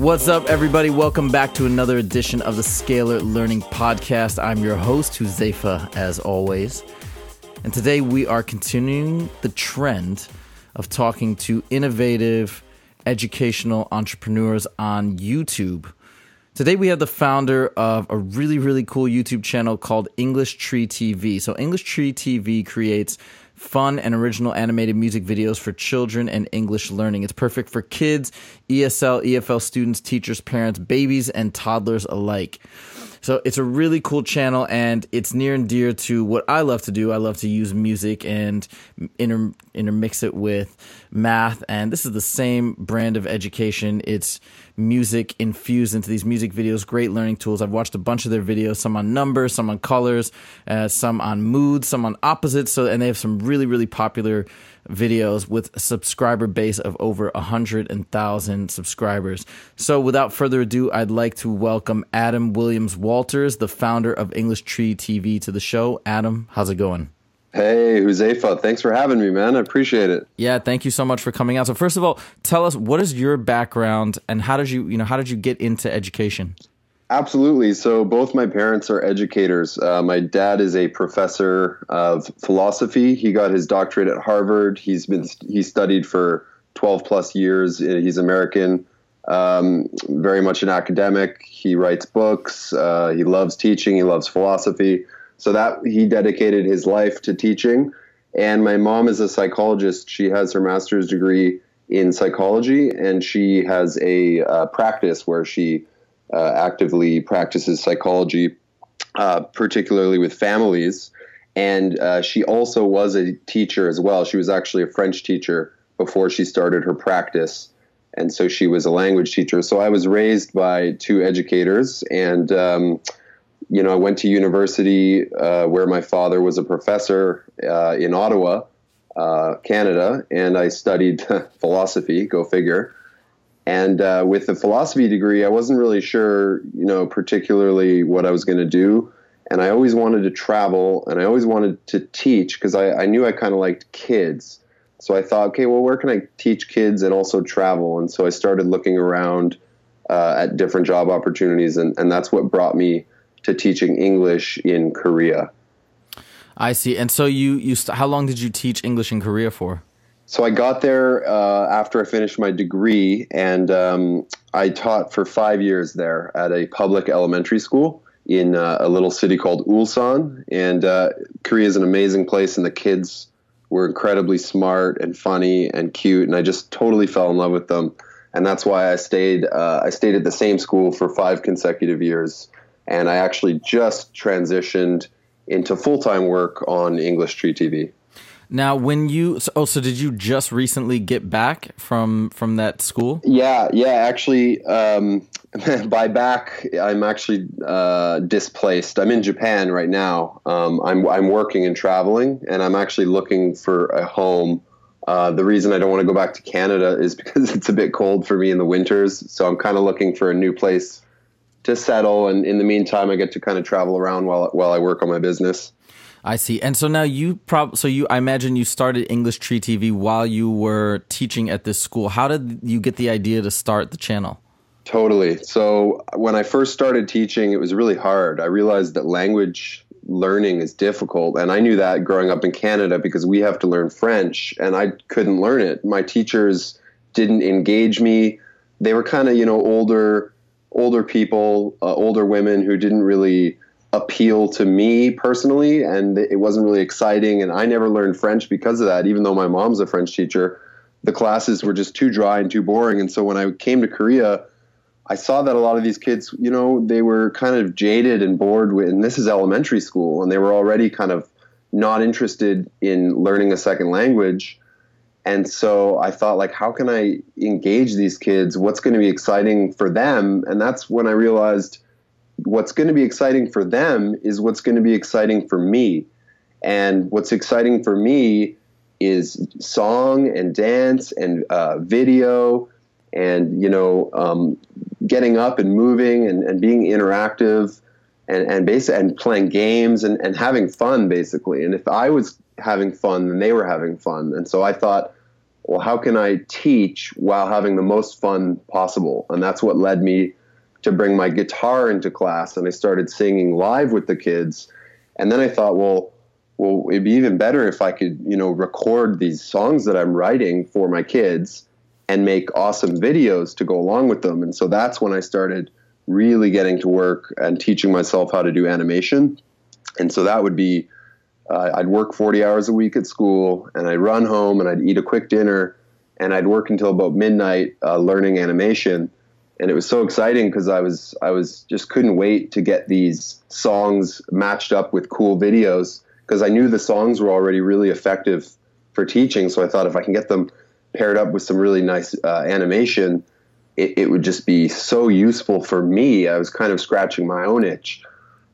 What's up, everybody? Welcome back to another edition of the Scalar Learning Podcast. I'm your host, Huzaifa, as always. And today we are continuing the trend of talking to innovative educational entrepreneurs on YouTube. Today we have the founder of a really, really cool YouTube channel called English Tree TV. So, English Tree TV creates fun and original animated music videos for children and English learning. It's perfect for kids, ESL, EFL students, teachers, parents, babies, and toddlers alike. So it's a really cool channel and it's near and dear to what I love to do. I love to use music and inter- intermix it with math. And this is the same brand of education. It's music infused into these music videos, great learning tools. I've watched a bunch of their videos, some on numbers, some on colors, uh, some on moods, some on opposites. So, and they have some really, really popular videos with a subscriber base of over a hundred and thousand subscribers. So without further ado, I'd like to welcome Adam Williams Walters, the founder of English Tree TV to the show. Adam, how's it going? Hey, Huzaifa, thanks for having me, man. I appreciate it. Yeah, thank you so much for coming out. So first of all, tell us what is your background and how did you, you know, how did you get into education? Absolutely. So both my parents are educators. Uh, my dad is a professor of philosophy. He got his doctorate at Harvard. He's been he studied for 12 plus years. He's American. Um, very much an academic. He writes books. Uh, he loves teaching. He loves philosophy. So that he dedicated his life to teaching. And my mom is a psychologist. She has her master's degree in psychology, and she has a uh, practice where she uh, actively practices psychology, uh, particularly with families. And uh, she also was a teacher as well. She was actually a French teacher before she started her practice. And so she was a language teacher. So I was raised by two educators. And, um, you know, I went to university uh, where my father was a professor uh, in Ottawa, uh, Canada, and I studied philosophy, go figure. And uh, with the philosophy degree, I wasn't really sure, you know, particularly what I was going to do. And I always wanted to travel and I always wanted to teach because I, I knew I kind of liked kids. So I thought, okay, well, where can I teach kids and also travel? And so I started looking around uh, at different job opportunities. And, and that's what brought me to teaching English in Korea. I see. And so you, you, st- how long did you teach English in Korea for? So I got there uh, after I finished my degree, and um, I taught for five years there at a public elementary school in uh, a little city called Ulsan. And uh, Korea is an amazing place, and the kids were incredibly smart and funny and cute, and I just totally fell in love with them. And that's why I stayed. Uh, I stayed at the same school for five consecutive years, and I actually just transitioned into full time work on English Tree TV. Now, when you so, oh, so did you just recently get back from from that school? Yeah, yeah. Actually, um, by back, I'm actually uh, displaced. I'm in Japan right now. Um, I'm I'm working and traveling, and I'm actually looking for a home. Uh, the reason I don't want to go back to Canada is because it's a bit cold for me in the winters. So I'm kind of looking for a new place to settle, and in the meantime, I get to kind of travel around while while I work on my business. I see. And so now you prob so you I imagine you started English Tree TV while you were teaching at this school. How did you get the idea to start the channel? Totally. So when I first started teaching, it was really hard. I realized that language learning is difficult, and I knew that growing up in Canada because we have to learn French, and I couldn't learn it. My teachers didn't engage me. They were kind of, you know, older older people, uh, older women who didn't really appeal to me personally and it wasn't really exciting and I never learned French because of that even though my mom's a French teacher the classes were just too dry and too boring and so when I came to Korea I saw that a lot of these kids you know they were kind of jaded and bored with and this is elementary school and they were already kind of not interested in learning a second language And so I thought, like, how can I engage these kids? What's going to be exciting for them? And that's when I realized what's going to be exciting for them is what's going to be exciting for me. And what's exciting for me is song and dance and uh, video and, you know, um, getting up and moving and, and being interactive and, and, basic, and playing games and, and having fun, basically. And if I was having fun, then they were having fun. And so I thought, well, how can I teach while having the most fun possible? And that's what led me to bring my guitar into class and I started singing live with the kids. And then I thought, well, well, it'd be even better if I could, you know, record these songs that I'm writing for my kids and make awesome videos to go along with them. And so that's when I started really getting to work and teaching myself how to do animation. And so that would be, uh, I'd work 40 hours a week at school and I'd run home and I'd eat a quick dinner and I'd work until about midnight uh, learning animation and it was so exciting because I was I was just couldn't wait to get these songs matched up with cool videos because I knew the songs were already really effective for teaching. So I thought if I can get them paired up with some really nice uh, animation, it, it would just be so useful for me. I was kind of scratching my own itch.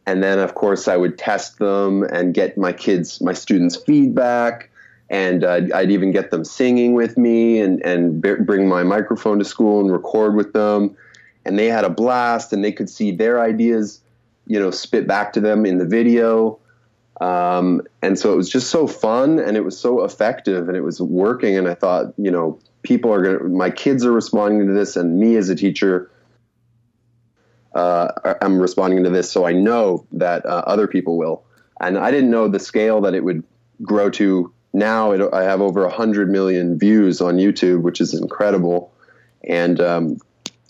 And then, of course, I would test them and get my kids, my students' feedback and uh, I'd even get them singing with me and and b- bring my microphone to school and record with them, and they had a blast and they could see their ideas, you know, spit back to them in the video, um, and so it was just so fun and it was so effective and it was working and I thought, you know, people are gonna, my kids are responding to this and me as a teacher. Uh, I'm responding to this, so I know that uh, other people will. And I didn't know the scale that it would grow to now it, I have over 100 million views on YouTube, which is incredible. And um,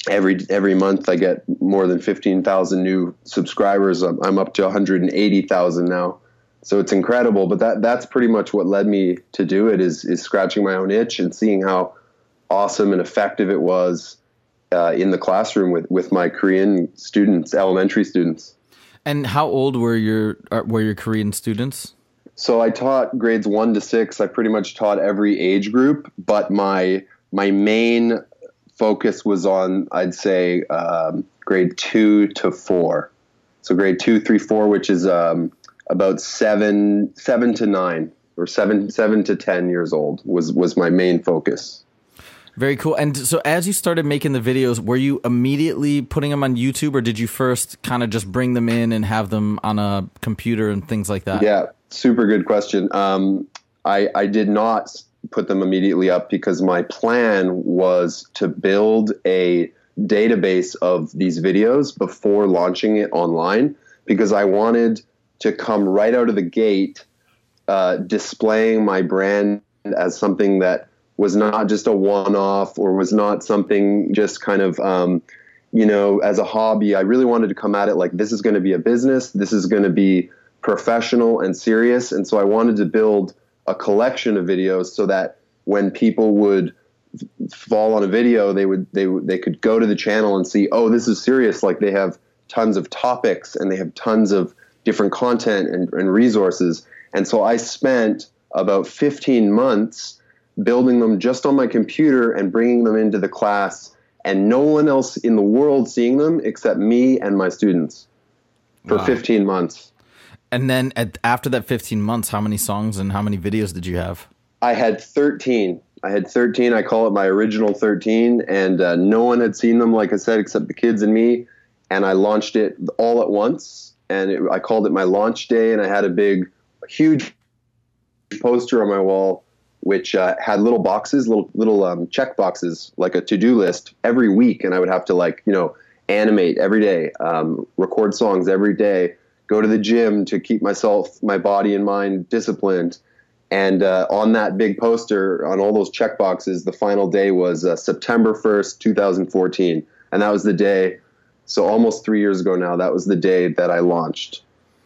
every every month I get more than 15,000 new subscribers. I'm, I'm up to 180,000 now. So it's incredible, but that that's pretty much what led me to do it is is scratching my own itch and seeing how awesome and effective it was uh, in the classroom with with my Korean students, elementary students. And how old were your uh, were your Korean students? So I taught grades one to six. I pretty much taught every age group, but my my main focus was on I'd say um, grade two to four. So grade two, three, four, which is um, about seven seven to nine or seven seven to ten years old was was my main focus. Very cool. And so, as you started making the videos, were you immediately putting them on YouTube, or did you first kind of just bring them in and have them on a computer and things like that? Yeah, super good question. Um, I, I did not put them immediately up because my plan was to build a database of these videos before launching it online because I wanted to come right out of the gate uh, displaying my brand as something that was not just a one-off or was not something just kind of um, you know as a hobby i really wanted to come at it like this is going to be a business this is going to be professional and serious and so i wanted to build a collection of videos so that when people would fall on a video they would they they could go to the channel and see oh this is serious like they have tons of topics and they have tons of different content and, and resources and so i spent about 15 months building them just on my computer and bringing them into the class and no one else in the world seeing them except me and my students for wow. 15 months. And then at, after that 15 months, how many songs and how many videos did you have? I had 13. I had 13. I call it my original 13. And uh, no one had seen them, like I said, except the kids and me. And I launched it all at once. And it, I called it my launch day. And I had a big, huge poster on my wall which uh, had little boxes, little little um, check boxes, like a to do list every week, and I would have to like you know animate every day, um, record songs every day, go to the gym to keep myself, my body and mind disciplined. And uh, on that big poster, on all those check boxes, the final day was uh, September 1st, 2014. And that was the day, so almost three years ago now, that was the day that I launched.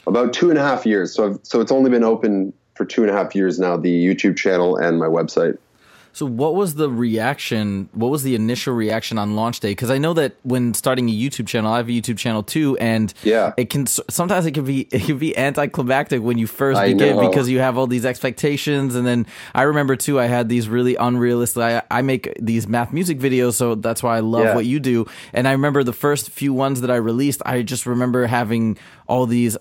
About two and a half years. So, I've, so it's only been open for two and a half years now, the YouTube channel and my website. So, what was the reaction? What was the initial reaction on launch day? Because I know that when starting a YouTube channel, I have a YouTube channel too, and yeah, it can sometimes it can be it can be anticlimactic when you first begin because you have all these expectations, and then I remember too, I had these really unrealistic. I, I make these math music videos, so that's why I love yeah. what you do. And I remember the first few ones that I released, I just remember having all these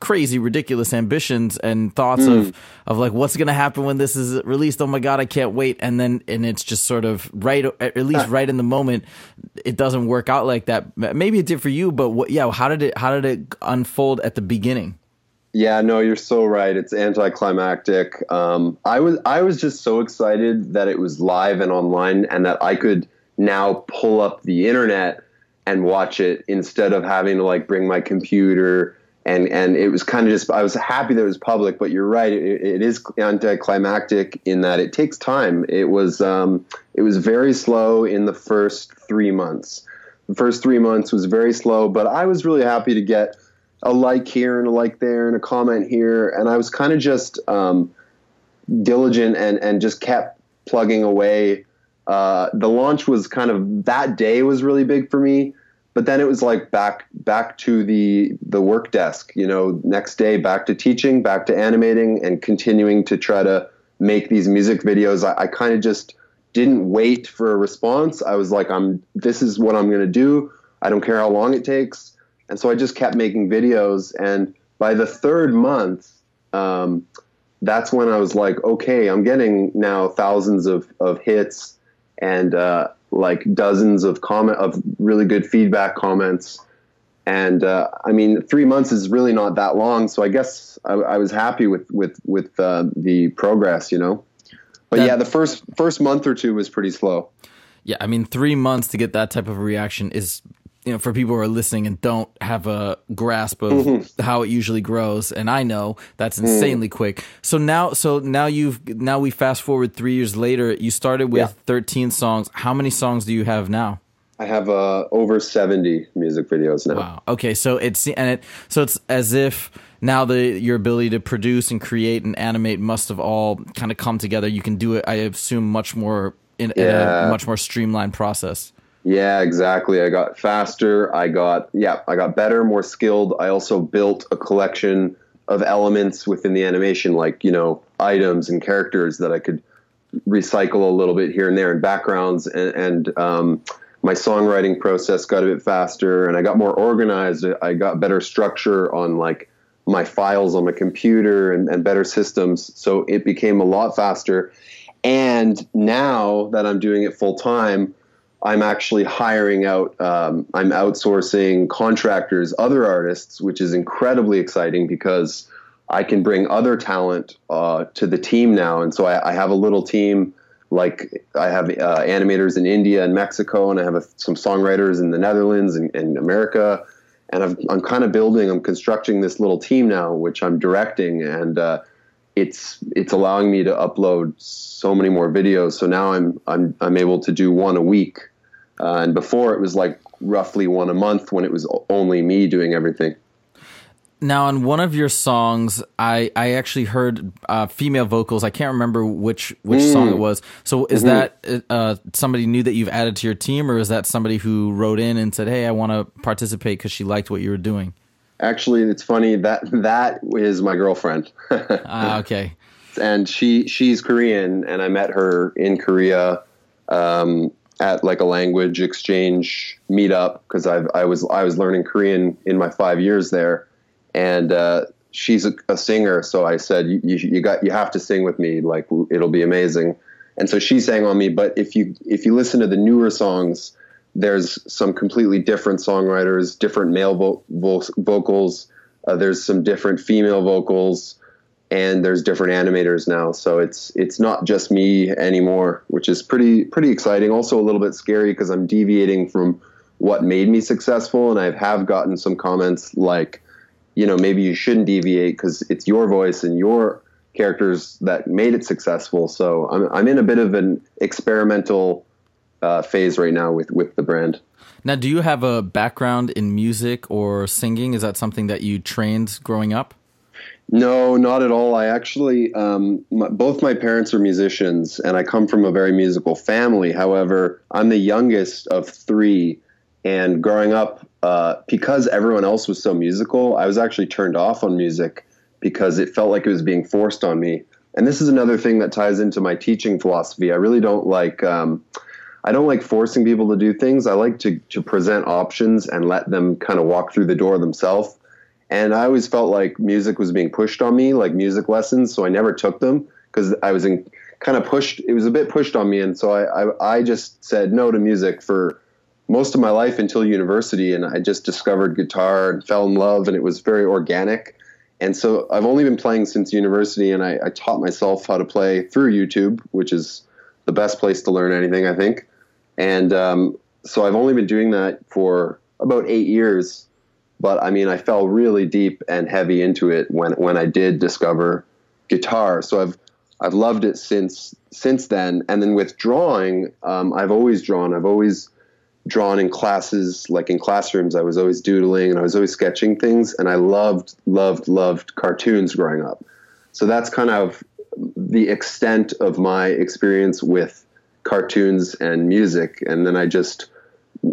crazy, ridiculous ambitions and thoughts mm. of of like what's gonna happen when this is released. Oh my god, I can't wait! And then and it's just sort of right, at least right in the moment, it doesn't work out like that. Maybe it did for you, but what? Yeah, how did it? How did it unfold at the beginning? Yeah, no, you're so right. It's anticlimactic. Um, I was I was just so excited that it was live and online, and that I could now pull up the internet and watch it instead of having to like bring my computer and and it was kind of just I was happy that it was public, but you're right, it, it is anticlimactic in that it takes time. It was um, it was very slow in the first three months. The first three months was very slow, but I was really happy to get a like here and a like there and a comment here, and I was kind of just um, diligent and and just kept plugging away. Uh, the launch was kind of that day was really big for me but then it was like back back to the the work desk you know next day back to teaching back to animating and continuing to try to make these music videos. I, I kind of just didn't wait for a response. I was like i'm this is what i'm going to do. I don't care how long it takes. And so i just kept making videos. And by the third month um, that's when i was like okay i'm getting now thousands of, of hits. And uh, like dozens of comment of really good feedback comments. And uh, I mean, three months is really not that long, so I guess I, I was happy with with with uh, the progress, you know. But that, yeah, the first first month or two was pretty slow. Yeah, I mean, three months to get that type of reaction is you know, for people who are listening and don't have a grasp of mm-hmm. how it usually grows, and I know that's mm. insanely mm. quick. So now, so now you've now we fast forward three years later. You started with yeah. 13 songs. How many songs do you have now? I have uh, over 70 music videos now. Wow. Okay, so it's and it so it's as if now the your ability to produce and create and animate must have all kind of come together. You can do it. I assume much more in, yeah. in a much more streamlined process. Yeah, exactly. I got faster. I got yeah, I got better, more skilled. I also built a collection of elements within the animation, like you know items and characters that I could recycle a little bit here and there, and backgrounds, and, and um, my songwriting process got a bit faster, and I got more organized. I got better structure on like my files on my computer and, and better systems, so it became a lot faster. And now that I'm doing it full time I'm actually hiring out, um, I'm outsourcing contractors, other artists, which is incredibly exciting because I can bring other talent uh, to the team now. And so I, I, have a little team, like I have uh, animators in India and Mexico, and I have a, some songwriters in the Netherlands and, and America. And i am kind of building, I'm constructing this little team now, which I'm directing. And uh, it's it's allowing me to upload so many more videos. So now I'm I'm I'm able to do one a week, uh, and before it was like roughly one a month when it was only me doing everything. Now, on one of your songs, I, I actually heard uh, female vocals. I can't remember which which mm. song it was. So, is mm-hmm. that uh, somebody new that you've added to your team, or is that somebody who wrote in and said, "Hey, I want to participate" because she liked what you were doing? Actually, it's funny that that is my girlfriend. Ah, okay. And she she's Korean, and I met her in Korea um, at like a language exchange meetup because I I was I was learning Korean in my five years there, and uh, she's a, a, singer, so I said you, you, you got you have to sing with me, like it'll be amazing. And so she sang on me. But if you if you listen to the newer songs, there's some completely different songwriters, different male vo- vo- vocals. Uh, there's some different female vocals, and there's different animators now. So it's it's not just me anymore, which is pretty pretty exciting. Also a little bit scary because I'm deviating from what made me successful, and I have gotten some comments like, you know, maybe you shouldn't deviate because it's your voice and your characters that made it successful. So I'm I'm in a bit of an experimental uh, phase right now with with the brand. Now, do you have a background in music or singing? Is that something that you trained growing up? No, not at all. I actually, um, my, both my parents are musicians, and I come from a very musical family. However, I'm the youngest of three, and growing up, uh, because everyone else was so musical, I was actually turned off on music because it felt like it was being forced on me. And this is another thing that ties into my teaching philosophy. I really don't like. Um, I don't like forcing people to do things. I like to, to present options and let them kind of walk through the door themselves and I always felt like music was being pushed on me, like music lessons. So I never took them because I was in kind of pushed. It was a bit pushed on me, and so I, I, I just said no to music for most of my life until university, and I just discovered guitar and fell in love, and it was very organic. And so I've only been playing since university, and I, I taught myself how to play through YouTube, which is the best place to learn anything, I think. And um, so I've only been doing that for about eight years but I mean, I fell really deep and heavy into it when when I did discover guitar. So I've I've loved it since since then. And then with drawing, um, I've always drawn. I've always drawn in classes, like in classrooms. I was always doodling and I was always sketching things. And I loved loved loved cartoons growing up. So that's kind of the extent of my experience with cartoons and music. And then I just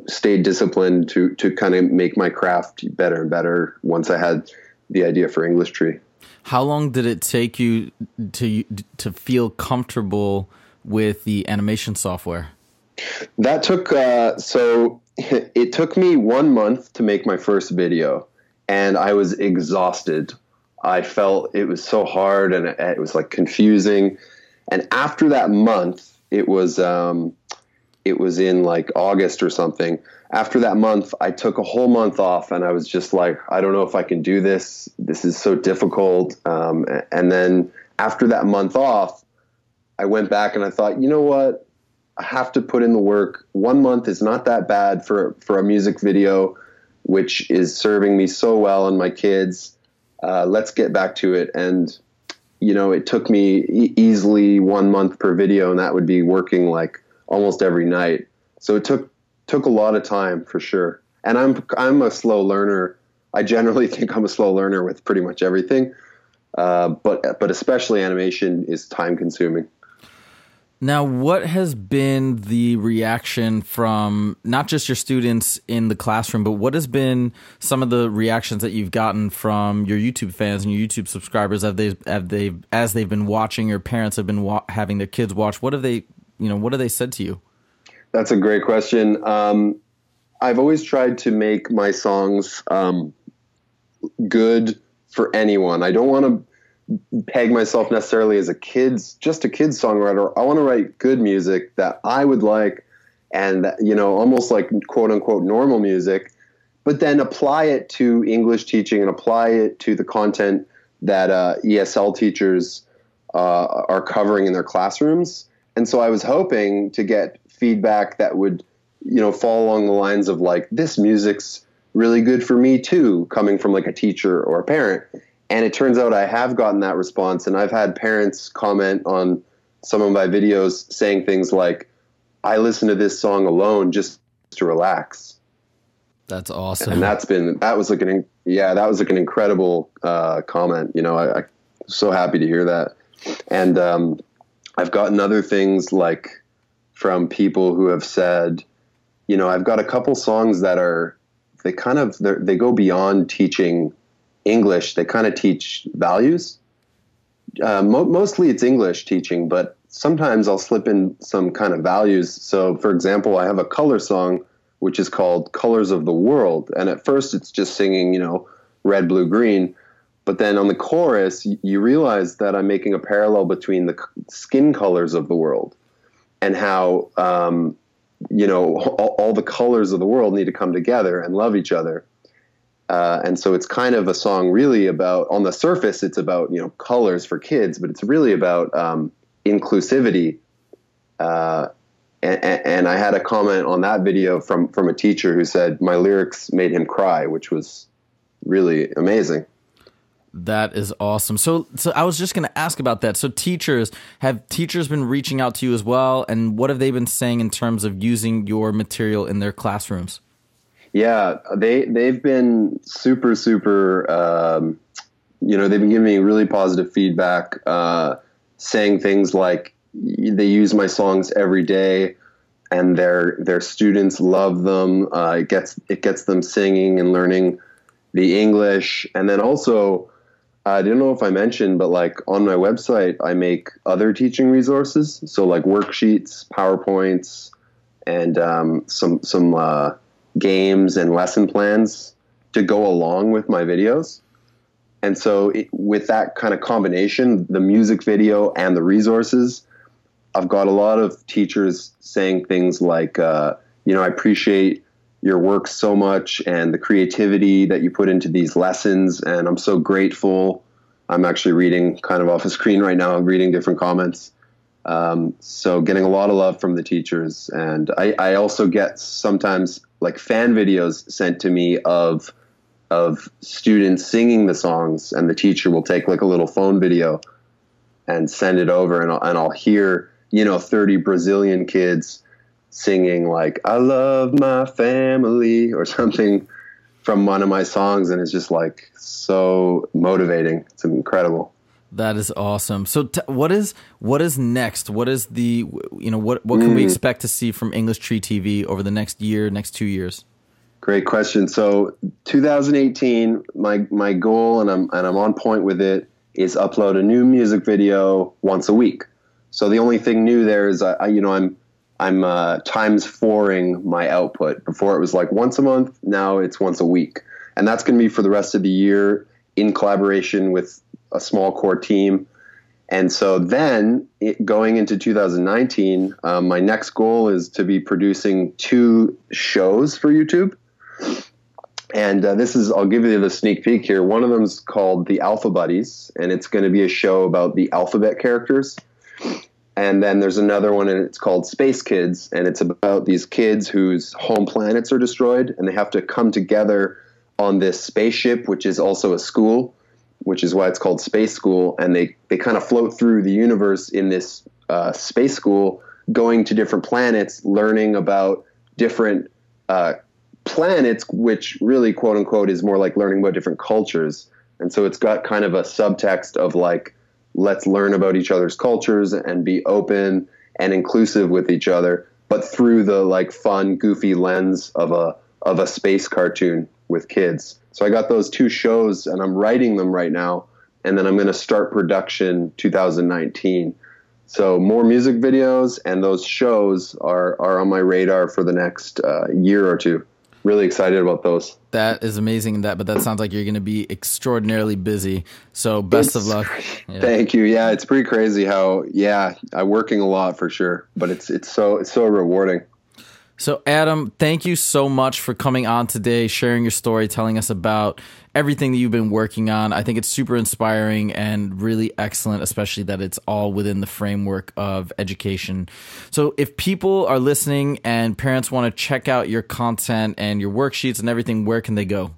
stayed disciplined to to kind of make my craft better and better once I had the idea for English Tree. How long did it take you to to feel comfortable with the animation software? That took uh, so it took me one month to make my first video, and I was exhausted. I felt it was so hard and it, it was like confusing. And after that month, it was um, it was in like August or something. After that month, I took a whole month off and I was just like, I don't know if I can do this. This is so difficult. Um, and then after that month off, I went back and I thought, you know what? I have to put in the work. One month is not that bad for, for a music video, which is serving me so well and my kids. Uh, let's get back to it. And, you know, it took me e- easily one month per video, and that would be working like almost every night. So it took took a lot of time for sure. And I'm I'm a slow learner. I generally think I'm a slow learner with pretty much everything, uh, but but especially animation is time consuming. Now, what has been the reaction from not just your students in the classroom, but what has been some of the reactions that you've gotten from your YouTube fans and your YouTube subscribers have they have they as they've been watching your parents have been wa- having their kids watch? What have they you know, what have they said to you? That's a great question. Um, I've always tried to make my songs um, good for anyone. I don't want to peg myself necessarily as a kid's just a kid's songwriter. I want to write good music that I would like, and you know, almost like quote unquote normal music, but then apply it to English teaching and apply it to the content that uh, ESL teachers uh, are covering in their classrooms. And so I was hoping to get feedback that would, you know, fall along the lines of like, this music's really good for me too, coming from like a teacher or a parent. And it turns out I have gotten that response. And I've had parents comment on some of my videos saying things like, I listen to this song alone just to relax. That's awesome. And that's been, that was like an, yeah, that was like an incredible uh, comment. You know, I, I'm so happy to hear that. And, um, I've gotten other things like from people who have said, you know, I've got a couple songs that are they kind of they go beyond teaching English. They kind of teach values. Uh, mo- mostly it's English teaching, but sometimes I'll slip in some kind of values. So, for example, I have a color song which is called "Colors of the World," and at first it's just singing, you know, red, blue, green. But then on the chorus, you realize that I'm making a parallel between the skin colors of the world and how, um, you know, all, all, the colors of the world need to come together and love each other. Uh, and so it's kind of a song really about, on the surface, it's about, you know, colors for kids, but it's really about um, inclusivity. Uh, and, and, I had a comment on that video from, from a teacher who said my lyrics made him cry, which was really amazing. That is awesome. So, so I was just going to ask about that. So, teachers have teachers been reaching out to you as well, and what have they been saying in terms of using your material in their classrooms? Yeah, they they've been super super um, you know, they've been giving me really positive feedback, uh, saying things like they use my songs every day and their their students love them. Uh, it gets it gets them singing and learning the English, and then also I don't know if I mentioned, but like on my website, I make other teaching resources, so like worksheets, powerpoints, and um, some some uh, games and lesson plans to go along with my videos. And so, it, with that kind of combination, the music video and the resources, I've got a lot of teachers saying things like, uh, you know, I appreciate your work so much and the creativity that you put into these lessons. And I'm so grateful. I'm actually reading kind of off a screen right now, I'm reading different comments. Um, so getting a lot of love from the teachers. And I, I also get sometimes like fan videos sent to me of, of students singing the songs and the teacher will take like a little phone video and send it over and I'll, and I'll hear you know, 30 Brazilian kids singing like I love my family or something from one of my songs and it's just like so motivating. It's incredible. That is awesome. So t- what is what is next? What is the you know what what can mm. we expect to see from English Tree TV over the next year, next 2 years? Great question. So 2018 my my goal and I'm and I'm on point with it is upload a new music video once a week. So the only thing new there is, I, you know, I'm I'm uh, times fouring my output. Before it was like once a month, now it's once a week, and that's going to be for the rest of the year in collaboration with a small core team. And so then, it, going into 2019, um, my next goal is to be producing two shows for YouTube. And uh, this is, I'll give you the sneak peek here. One of them is called The Alpha Buddies, and it's going to be a show about the alphabet characters. And then there's another one, and it's called Space Kids, and it's about these kids whose home planets are destroyed, and they have to come together on this spaceship, which is also a school, which is why it's called Space School. And they, they kind of float through the universe in this uh, space school, going to different planets, learning about different uh, planets, which really, quote unquote, is more like learning about different cultures. And so it's got kind of a subtext of like, let's learn about each other's cultures and be open and inclusive with each other, but through the like fun, goofy lens of a of a space cartoon with kids. So I got those two shows and I'm writing them right now and then I'm going to start production 2019. So more music videos and those shows are are on my radar for the next uh, year or two really excited about those. That is amazing. That, but that sounds like you're going to be extraordinarily busy. So best it's, of luck. Yeah. Thank you. Yeah, it's pretty crazy how yeah I'm working a lot for sure, but it's it's so it's so rewarding. So, Adam, thank you so much for coming on today, sharing your story, telling us about everything that you've been working on. I think it's super inspiring and really excellent, especially that it's all within the framework of education. So, if people are listening and parents want to check out your content and your worksheets and everything, where can they go?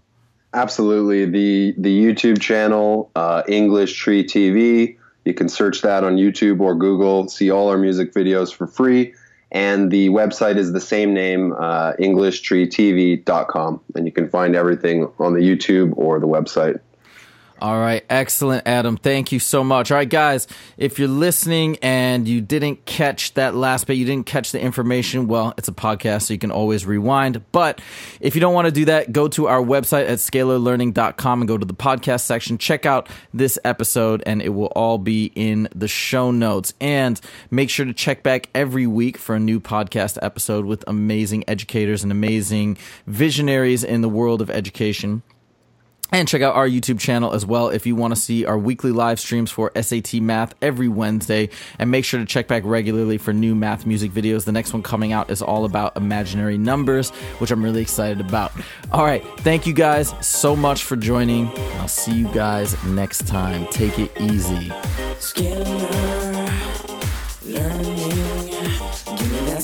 Absolutely. The, the YouTube channel, uh, English Tree TV, you can search that on YouTube or Google, see all our music videos for free and the website is the same name, uh, EnglishTreeTV.com, and you can find everything on the YouTube or the website. All right, excellent, Adam. Thank you so much. All right, guys, if you're listening and you didn't catch that last bit, you didn't catch the information, well, it's a podcast, so you can always rewind. But if you don't want to do that, go to our website at scalarlearning.com and go to the podcast section. Check out this episode, and it will all be in the show notes. And make sure to check back every week for a new podcast episode with amazing educators and amazing visionaries in the world of education. And check out our YouTube channel as well if you want to see our weekly live streams for SAT math every Wednesday. And make sure to check back regularly for new math music videos. The next one coming out is all about imaginary numbers, which I'm really excited about. All right. Thank you guys so much for joining. I'll see you guys next time. Take it easy. that learning. Give me that